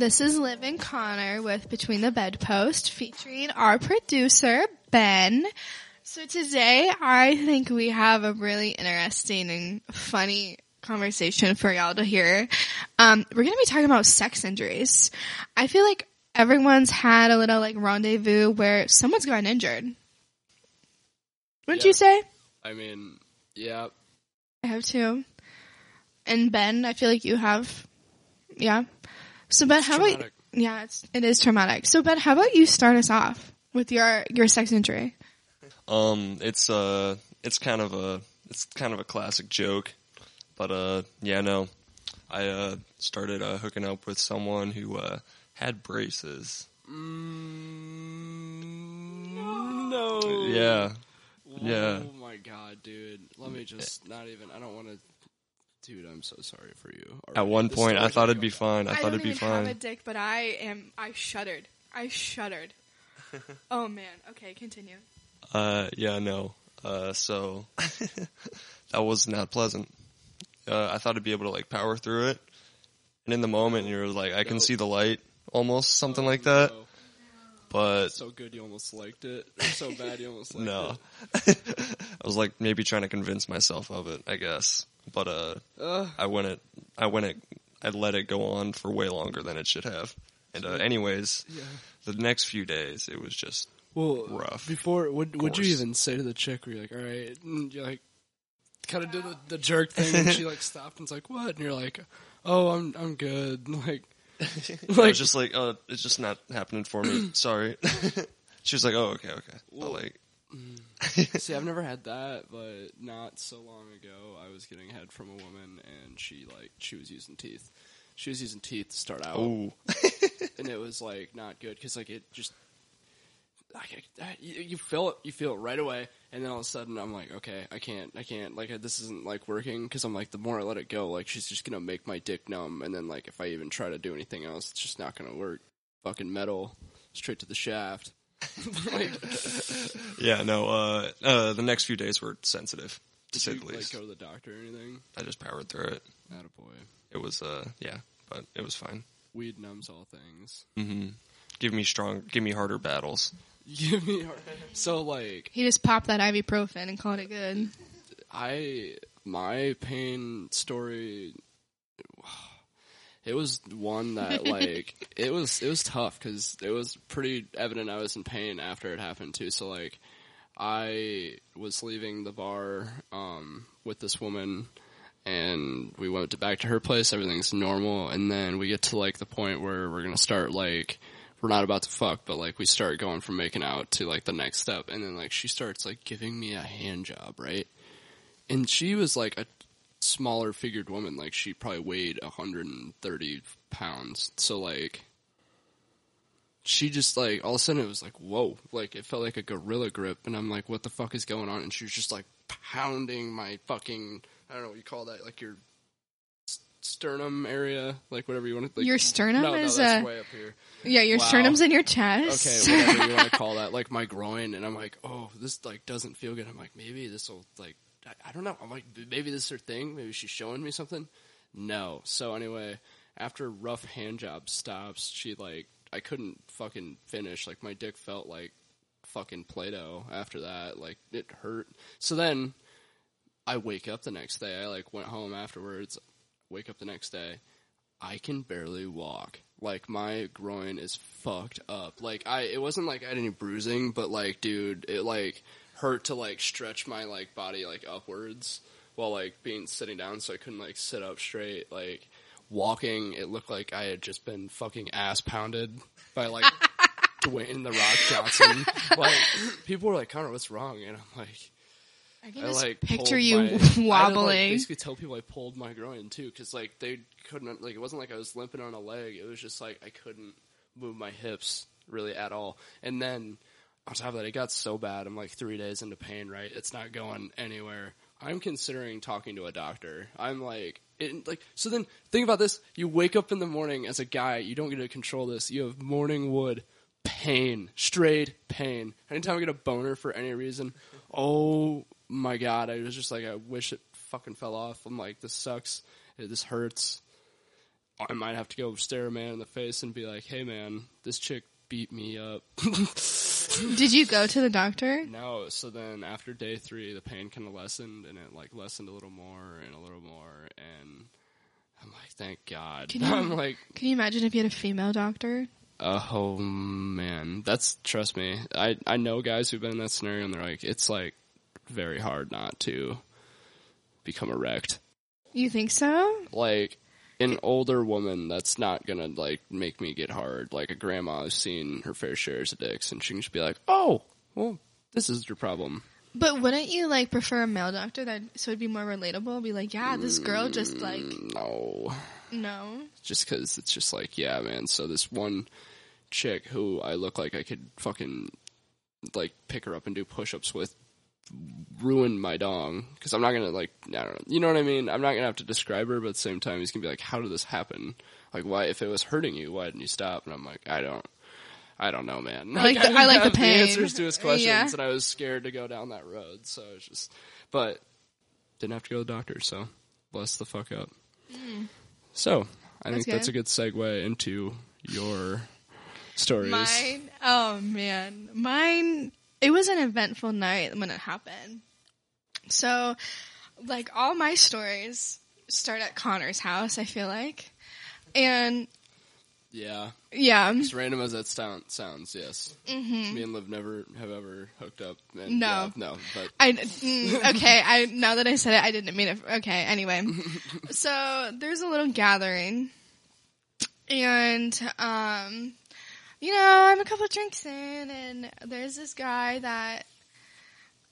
This is Liv and Conner with Between the Bedpost featuring our producer, Ben. So today I think we have a really interesting and funny conversation for y'all to hear. Um, we're going to be talking about sex injuries. I feel like everyone's had a little like rendezvous where someone's gotten injured. Wouldn't Yeah. you say? I mean, yeah. I have two. And Ben, I feel like you have. Yeah. So Ben, how about yeah, it's it is traumatic. So Ben, how about you start us off with your your sex injury? Um, it's uh, it's kind of a, it's kind of a classic joke, but uh, yeah, no, I uh started uh, hooking up with someone who uh had braces. Mm, no. Yeah, yeah. Oh my god, dude. Let me just not even. I don't want to. Dude, I'm so sorry for you. At one This point, I story's thought it'd be fine. I, I thought don't it'd be even have a fine. dick, but I am. I shuddered. I shuddered. oh man. Okay, continue. Uh, yeah, no. Uh, so that was not pleasant. Uh, I thought I'd be able to like power through it, and in the moment, you're like, I can Nope. see the light, almost something like that. No. But So good, you almost liked it. Or so bad, you almost liked no, it. I was like maybe trying to convince myself of it, I guess. But uh, Uh, I went it, I went it, I let it go on for way longer than it should have. And uh, anyways, yeah. the next few days, it was just Well, Rough. Before, what would you even say to the chick? Where you're like, all right, and you're like, kind of do the, the jerk thing, and she like stopped and's like, what? And you're like, oh, I'm I'm good. Like, I was just like, oh, it's just not happening for me. Sorry. she was like, oh, okay, okay. But Well, like, mm. see, I've never had that, but not so long ago, I was getting head from a woman, and she like she was using teeth. She was using teeth to start out, oh, and it was like not good because like it just. Like, I- you, you feel it, you feel it right away, and then all of a sudden I'm like, okay, I can't, I can't, like this isn't like working because I'm like, the more I let it go, like she's just gonna make my dick numb, and then like if I even try to do anything else, it's just not gonna work. Fucking metal, straight to the shaft. like, yeah, no. Uh, uh, the next few days were sensitive, to did say you the like least. go to the doctor or anything? I just powered through it. Attaboy. It was, uh, yeah, but it was fine. Weed numbs all things. hmm Give me strong, give me harder battles. Give me. So like He just popped that ibuprofen and called it good. I my pain story it was one that like it was it was tough cuz it was pretty evident I was in pain after it happened too so like I was leaving the bar um with this woman and we went to back to her place everything's normal and then we get to like the point where we're going to start like we're not about to fuck, but like we start going from making out to like the next step, and then like she starts like giving me a hand job, right? And she was like a smaller figured woman, like she probably weighed 130 pounds, so like she just like all of a sudden it was like whoa, like it felt like a gorilla grip, and I'm like, what the fuck is going on? And she was just like pounding my fucking I don't know what you call that, like your sternum area, like whatever you want to. Like, Your sternum no, is no, that's way up here. yeah, your Wow. sternum's in your chest. Okay, whatever you want to call that, like my groin, and I'm like, oh, this like doesn't feel good. I'm like, maybe this will like, I, I don't know. I'm like, maybe this is her thing. Maybe she's showing me something. No. So anyway, after rough hand job stops, she like, I couldn't fucking finish. Like my dick felt like fucking Play-Doh after that. Like it hurt. So then I wake up the next day. I like went home afterwards. Wake up the next day. I can barely walk. Like my groin is fucked up. Like I, it wasn't like I had any bruising, but like, dude, it like hurt to like stretch my like body like upwards while like being sitting down, so I couldn't like sit up straight. Like walking, it looked like I had just been fucking ass pounded by like Dwayne the Rock Johnson. like people were like, Conner, what's wrong? And I'm like. I can I just like picture you my- I had to, like, basically, tell people I pulled my groin too, because like they couldn't like it wasn't like I was limping on a leg. It was just like I couldn't move my hips really at all. And then on top of that, it got so bad. I'm like three days into pain. Right, it's not going anywhere. I'm considering talking to a doctor. I'm like, it, like so. Then think about this: you wake up in the morning as a guy. You don't get to control this. You have morning wood pain, straight pain. Anytime I get a boner for any reason, oh my god, I was just like, I wish it fucking fell off. I'm like, this sucks. This hurts. I might have to go stare a man in the face and be like, hey man, this chick beat me up. Did you go to the doctor? no, so then after day three, the pain kind of lessened and it like lessened a little more and a little more. And I'm like, thank God. Can you- I'm like, Can you imagine if you had a female doctor? Oh man, that's trust me. I I know guys who've been in that scenario, and they're like, it's like very hard not to become erect. You think so? Like an older woman, that's not gonna like make me get hard. Like a grandma who's seen her fair shares of dicks, and she can just be like, oh, well, this is your problem. But wouldn't you like prefer a male doctor that so it'd be more relatable? Be like, yeah, this girl mm, just like No, no. just because it's just like, yeah, man. So this one chick who I look like I could fucking like pick her up and do push-ups with ruin my dong because I'm not gonna like I don't know you know what I mean I'm not gonna have to describe her but at the same time he's gonna be like how did this happen like why if it was hurting you why didn't you stop and I'm like I don't I don't know man I like the- didn't I like the pain. answers to his questions Yeah. and I was scared to go down that road so it's just but didn't have to go to the doctor so bless the fuck up mm. so I. That's think that's a good. good segue into your stories Mine, oh man, mine. It was an eventful night when it happened. So, like all my stories start at Conner's house. I feel like, and yeah yeah, As random as that sound, sounds, yes. Me and Liv never have ever hooked up. And, Mm-hmm. No. yeah, no, but I mm, okay. I now that I said it, I didn't mean it. Okay. Anyway, so there's a little gathering, and um, you know, I'm a couple drinks in, and there's this guy that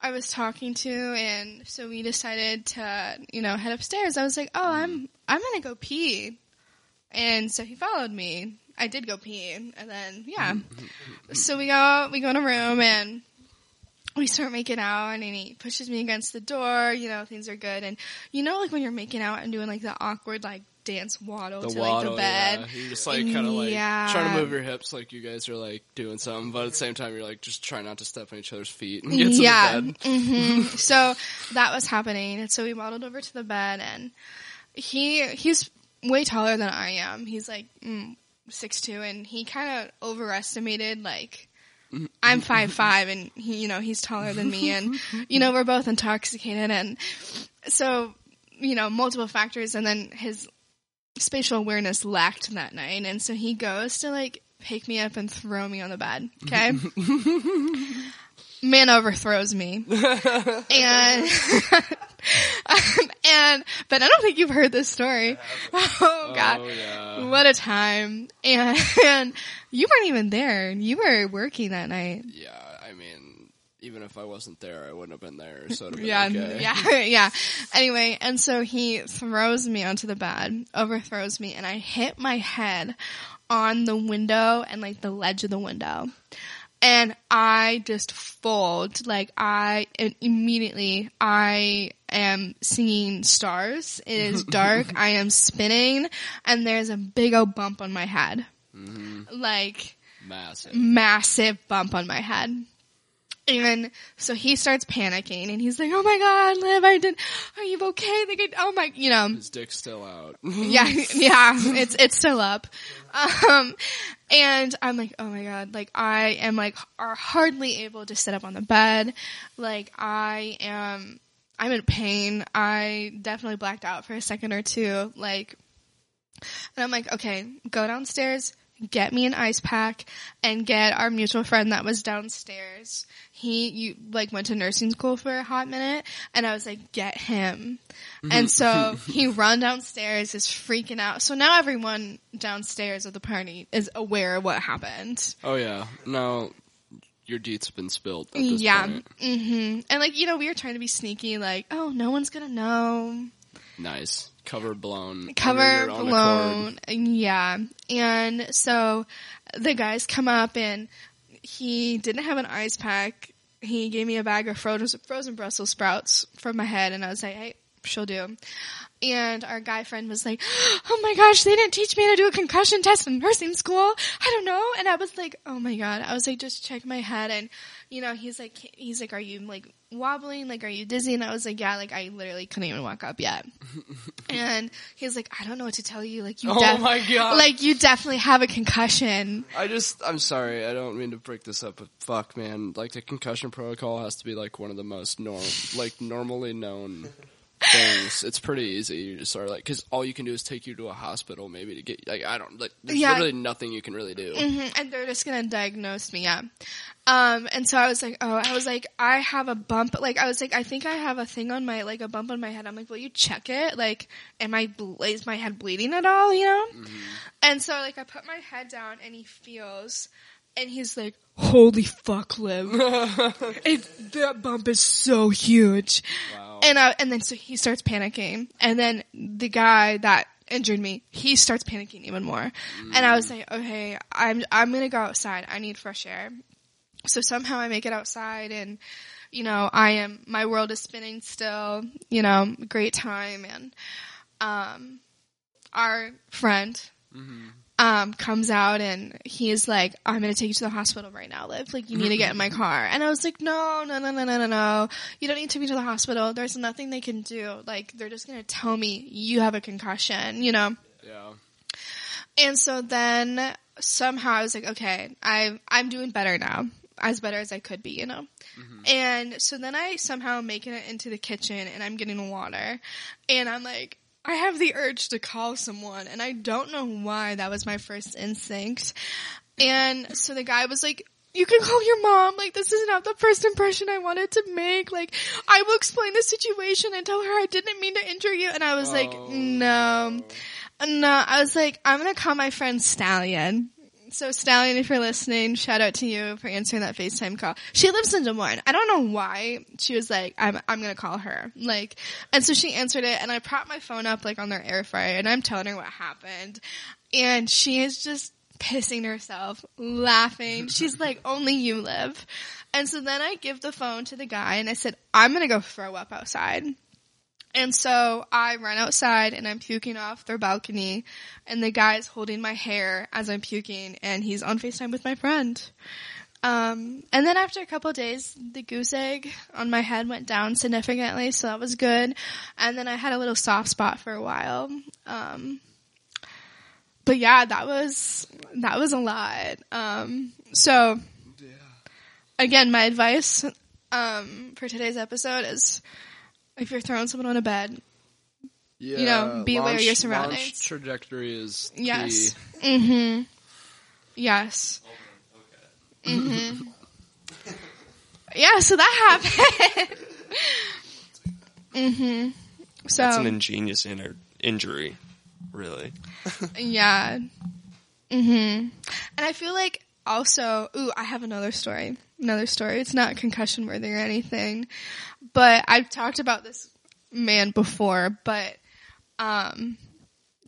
I was talking to, and so we decided to, you know, head upstairs. I was like, oh, I'm I'm gonna go pee, and so he followed me. I did go pee, and then yeah, so we go we go in a room and we start making out and he pushes me against the door, you know, things are good. And you know, like when you're making out and doing like the awkward like dance waddle the to waddle, like the bed. yeah. You're just like kind of like Yeah. trying to move your hips like you guys are like doing something, but at the same time you're like just trying not to step on each other's feet and get to yeah. the bed. hmm so that was happening. And so we waddled over to the bed and he, he's way taller than I am. He's like, mm, six two and he kind of overestimated like, I'm five five and he, you know, he's taller than me and, you know, we're both intoxicated and so, you know, multiple factors and then his spatial awareness lacked that night and so he goes to like pick me up and throw me on the bed. Okay. Man overthrows me. and and but I don't think you've heard this story. Oh god. Oh yeah. What a time. And, and you weren't even there. You were working that night. Yeah, I mean, even if I wasn't there, I wouldn't have been there. So been Yeah, okay. yeah, yeah. Anyway, and so he throws me onto the bed, overthrows me, and I hit my head on the window and like the ledge of the window. And I just fold, like I, and immediately I am singing stars. It is dark. I am spinning and there's a big old bump on my head. Mm-hmm. Like, Massive. massive bump on my head. And so he starts panicking and he's like, Oh my God, Liv, I did, are you okay? Like, oh my, you know, His dick's still out. yeah, yeah, it's, it's still up. Um, and I'm like, oh my God, like I am like are hardly able to sit up on the bed. Like I am, I'm in pain. I definitely blacked out for a second or two. Like, and I'm like, okay, go downstairs, get me an ice pack, and get our mutual friend that was downstairs. He, you, like, went to nursing school for a hot minute, and I was like, get him. And so he run downstairs, is freaking out. So now everyone downstairs at the party is aware of what happened. oh yeah. Now your have been spilled. At this yeah. Point. hmm And like, you know, we were trying to be sneaky, like, oh, no one's gonna know. Nice. Cover blown. cover under your own accord. blown. Yeah. And so the guys come up and he didn't have an ice pack. He gave me a bag of frozen, frozen Brussels sprouts from my head and I was like, hey, she'll do. And our guy friend was like, "Oh my gosh, they didn't teach me how to do a concussion test in nursing school. I don't know." And I was like, "Oh my god." I was like, "Just check my head." And you know, he's like, he's like, "Are you like wobbling? Like, are you dizzy?" And I was like, "Yeah." Like, I literally couldn't even walk up yet. and he's like, "I don't know what to tell you. Like, you, Oh def- my God. like you definitely have a concussion." I just, I'm sorry, I don't mean to break this up, but fuck, man, like the concussion protocol has to be like one of the most normal, like normally known things. It's pretty easy. You just are like, because all you can do is take you to a hospital, maybe to get, like, I don't, like, there's Yeah. literally nothing you can really do. hmm and they're just gonna diagnose me, yeah. Um, and so I was like, oh, I was like, I have a bump. Like, I was like, I think I have a thing on my, like, a bump on my head. I'm like, will you check it? Like, am I, ble- is my head bleeding at all? You know? And so, like, I put my head down, and he feels, and he's like, holy fuck, Liv, it, that bump is so huge. Wow. And I, and then so he starts panicking, and then the guy that injured me, he starts panicking even more. And I was like, okay, I'm I'm gonna go outside. I need fresh air. So somehow I make it outside, and you know, I am my world is spinning still. You know, great time, and um, our friend um, comes out and he's like, I'm gonna take you to the hospital right now, Liv. Like, you need to get in my car. And I was like, no, no, no, no, no, no, no. You don't need to be to the hospital. There's nothing they can do. Like, they're just gonna tell me you have a concussion, you know? yeah. And so then somehow I was like, okay, I, I'm doing better now. As better as I could be, you know? And so then I somehow making it into the kitchen and I'm getting water and I'm like, I have the urge to call someone and I don't know why that was my first instinct. And so the guy was like, you can call your mom. Like, this is not the first impression I wanted to make. Like, I will explain the situation and tell her I didn't mean to injure you. And I was like, Oh, no. No, I was like, I'm gonna call my friend Stallion. So Stallion, if you're listening, shout out to you for answering that FaceTime call. She lives in Des Moines. I don't know why. She was like, I'm, I'm gonna call her. Like, and so she answered it and I propped my phone up like on their air fryer and I'm telling her what happened. And she is just pissing herself, laughing. She's like, only you Liv. And so then I give the phone to the guy and I said, I'm gonna go throw up outside. And so I run outside and I'm puking off their balcony and the guy's holding my hair as I'm puking and he's on FaceTime with my friend. Um, and then after a couple of days, the goose egg on my head went down significantly, so that was good. And then I had a little soft spot for a while. Um, but yeah, that was, that was a lot. Um, so again, my advice, um, for today's episode is if you're throwing someone on a bed, Yeah. know, be aware of your launch- surroundings. trajectory is key. Yes. Mm-hmm. Yes. Mm-hmm. yeah, so that happened. mm-hmm. So That's an ingenious inner injury, really. yeah. Mm-hmm. And I feel like also, ooh, I have another story. Another story. It's not concussion worthy or anything, but I've talked about this man before, but, um,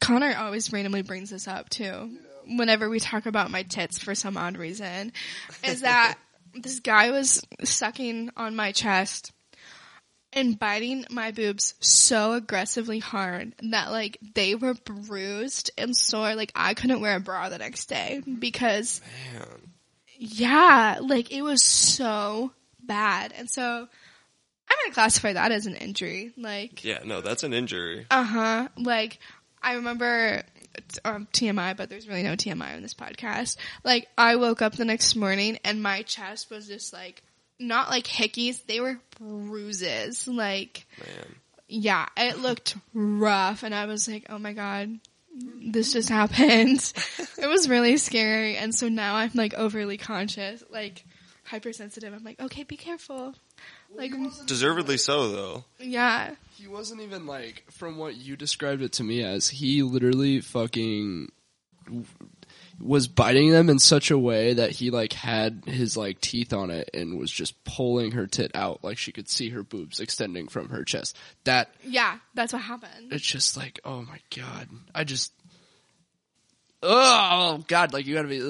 Conner always randomly brings this up too. Whenever we talk about my tits for some odd reason, is that this guy was sucking on my chest and biting my boobs so aggressively hard that like they were bruised and sore. Like I couldn't wear a bra the next day because Man. Yeah, like it was so bad. And so I'm gonna classify that as an injury. Like Yeah, no, that's an injury. uh huh. Like I remember um, TMI, but there's really no TMI on this podcast. Like I woke up the next morning and my chest was just like not like hickeys, they were bruises. Like Man. yeah, it looked rough, and I was like, oh my god. This just happened. it was really scary, and so now I'm like overly conscious, like hypersensitive. I'm like, okay, be careful. Like, Deservedly so, though. yeah, He wasn't even like, from what you described it to me as, he literally fucking was biting them in such a way that he like had his like teeth on it and was just pulling her tit out like she could see her boobs extending from her chest. That yeah, that's what happened. it's just like, oh my god. I just Oh god, like you gotta be ugh,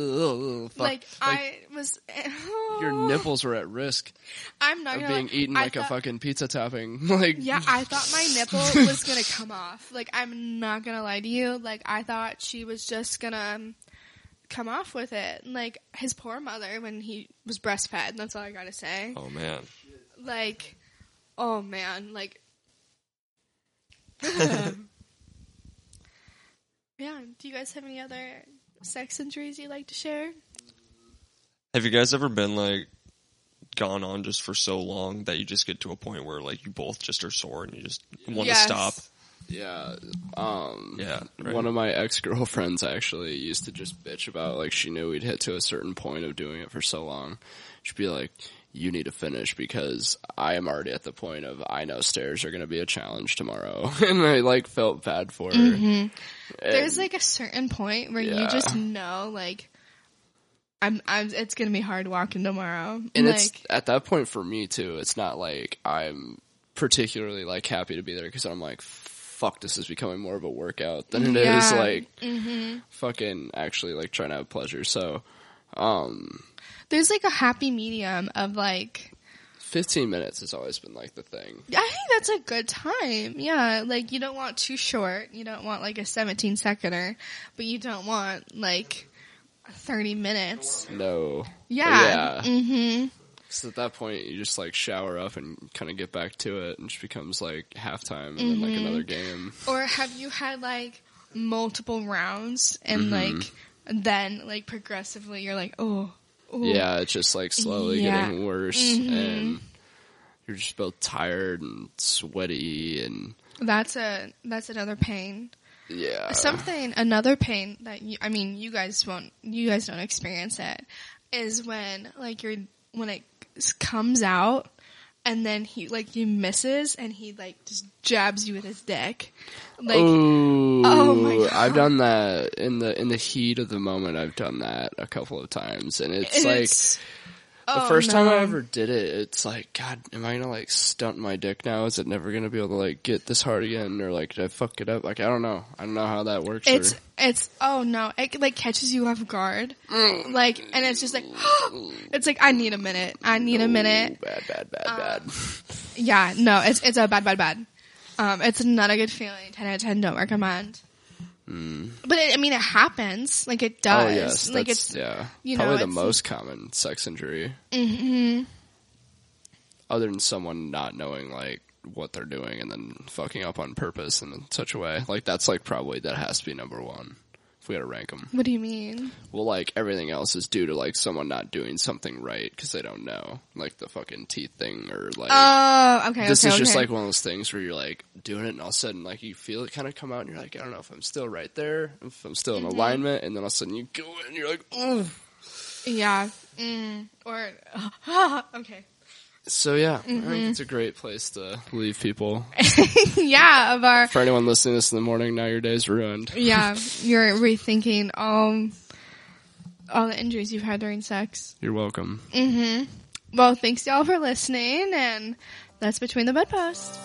ugh, fuck. like I was, your nipples were at risk I'm not of gonna being lie. eaten I like a thought- fucking pizza topping. Like, Yeah, I thought my nipple was gonna come off. Like, I'm not gonna lie to you. Like, I thought she was just gonna um, come off with it. Like, his poor mother when he was breastfed. That's all I gotta say. Oh man. Like, oh man, like. yeah. Do you guys have any other sex injuries you'd like to share? Have you guys ever been like gone on just for so long that you just get to a point where like you both just are sore and you just want Yes. to stop? Yeah, um, Yeah, right. One of my ex girlfriends actually used to just bitch about like she knew we'd hit to a certain point of doing it for so long. She'd be like, "You need to finish because I am already at the point of I know stairs are going to be a challenge tomorrow," and I like felt bad for her. And- There's like a certain point where you just know, like, I'm, I'm, it's gonna be hard walking tomorrow. and like, it's at that point for me too. It's not like I'm particularly like happy to be there because I'm like, fuck, this is becoming more of a workout than it is Yeah. like fucking actually like trying to have pleasure. So, um, there's like a happy medium of like, 15 minutes has always been like the thing. I think that's a good time. Yeah, like you don't want too short. You don't want like a 17 seconder, but you don't want like 30 minutes. No. Yeah. Yeah. hmm So at that point, you just like shower up and kind of get back to it, and it just becomes like halftime and then like another game. Or have you had like multiple rounds and Mm-hmm. like then like progressively you're like, oh, oh. Yeah, it's just like slowly Yeah. getting worse, and you're just both tired and sweaty, and That's a that's another pain. yeah. Something another pain that you, I mean you guys won't you guys don't experience it is when like you're when it comes out and then he like he misses and he like just jabs you with his dick. Like Ooh, Oh my God. I've done that in the in the heat of the moment. I've done that a couple of times, and it's, like it's- the oh, first time I ever did it. It's like, God, am I gonna like stunt my dick now? Is it never gonna be able to like get this hard again, or like did I fuck it up? Like I don't know. I don't know how that works. It's or- it's oh no, it like catches you off guard. Mm. Like and it's just like it's like I need a minute. I need a minute. Bad, bad, bad, Um, bad. Yeah, no, it's it's a bad bad bad. Um it's not a good feeling. 10 out of 10 don't recommend. But it, I mean it happens. Like it does. Mm. Oh yes, like that's it's yeah, you know, probably the most common sex injury. mhm. Other than someone not knowing like what they're doing and then fucking up on purpose in such a way, like that's like probably that has to be number one. We had to rank them, What do you mean? well, like everything else is due to like someone not doing something right because they don't know, like the fucking teeth thing or like. Oh, okay. this okay, is just like one of those things where you're like doing it and all of a sudden like you feel it kind of come out and you're like I don't know if I'm still right there if I'm still in Mm-hmm. alignment and then all of a sudden you go in and you're like oh yeah. Mm. Or okay. So yeah Mm-hmm. think it's a great place to leave people yeah, of our for anyone listening to this in the morning now your day's ruined yeah, you're rethinking um all the injuries you've had during sex. you're welcome Mm-hmm. Well, thanks y'all for listening, and that's between the bedpost.